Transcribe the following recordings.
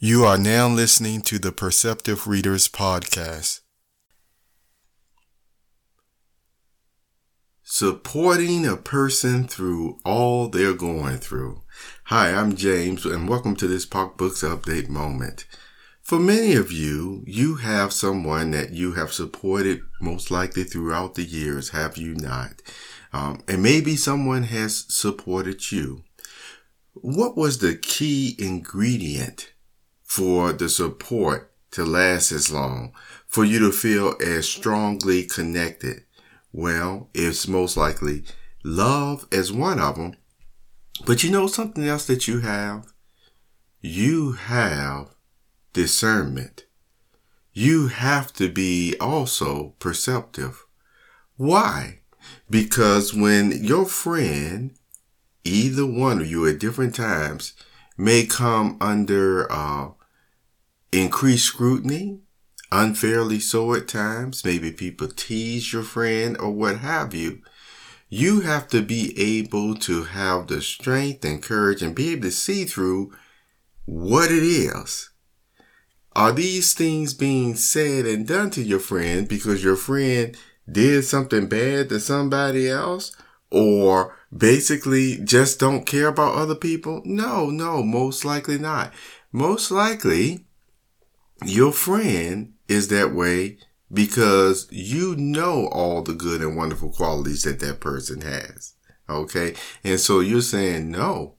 You are now listening to the Perceptive Readers Podcast. Supporting a person through all they're going through. Hi, I'm James, and welcome to this Poc Books Update moment. For many of you, you have someone that you have supported most likely throughout the years, have you not? Um, and maybe someone has supported you. What was the key ingredient for the support to last as long, for you to feel as strongly connected? Well, it's most likely love as one of them. But you know something else that you have? You have discernment. You have to be also perceptive. Why? Because when your friend, either one of you at different times, may come under uh, increased scrutiny, unfairly so at times. Maybe people tease your friend or what have you. You have to be able to have the strength and courage and be able to see through what it is. Are these things being said and done to your friend because your friend did something bad to somebody else? Or basically just don't care about other people? No, no, most likely not. Most likely your friend is that way because you know all the good and wonderful qualities that that person has. Okay. And so you're saying, no,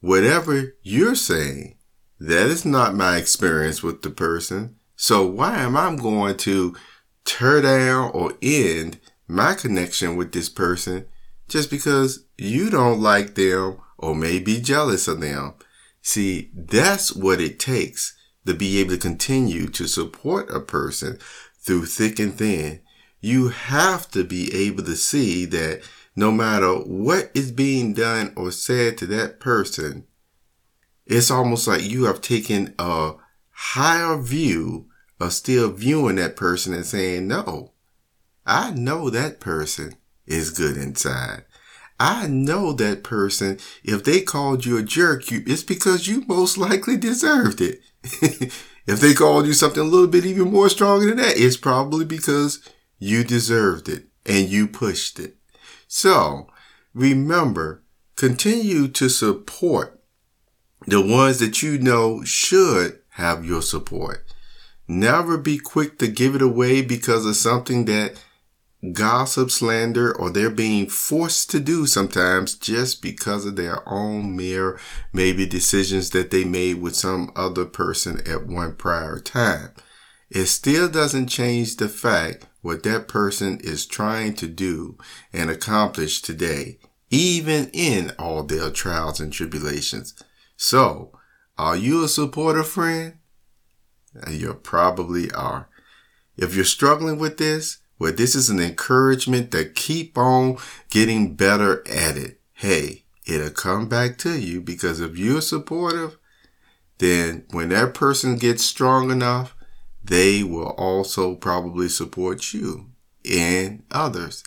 whatever you're saying, that is not my experience with the person. So why am I going to tear down or end my connection with this person just because you don't like them or may be jealous of them? See, that's what it takes to be able to continue to support a person through thick and thin, you have to be able to see that no matter what is being done or said to that person, it's almost like you have taken a higher view of still viewing that person and saying, no, I know that person is good inside. I know that person, if they called you a jerk, you, it's because you most likely deserved it. if they called you something a little bit even more stronger than that, it's probably because you deserved it and you pushed it. So remember, continue to support the ones that you know should have your support. Never be quick to give it away because of something that gossip, slander, or they're being forced to do sometimes just because of their own mere maybe decisions that they made with some other person at one prior time. It still doesn't change the fact what that person is trying to do and accomplish today, even in all their trials and tribulations. So, are you a supporter friend? You probably are. If you're struggling with this, well, this is an encouragement to keep on getting better at it. Hey, it'll come back to you because if you're supportive, then when that person gets strong enough, they will also probably support you and others.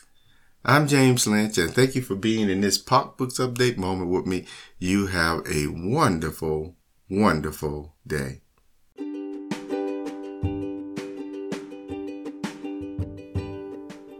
I'm James Lynch and thank you for being in this Poc Books Update moment with me. You have a wonderful, wonderful day.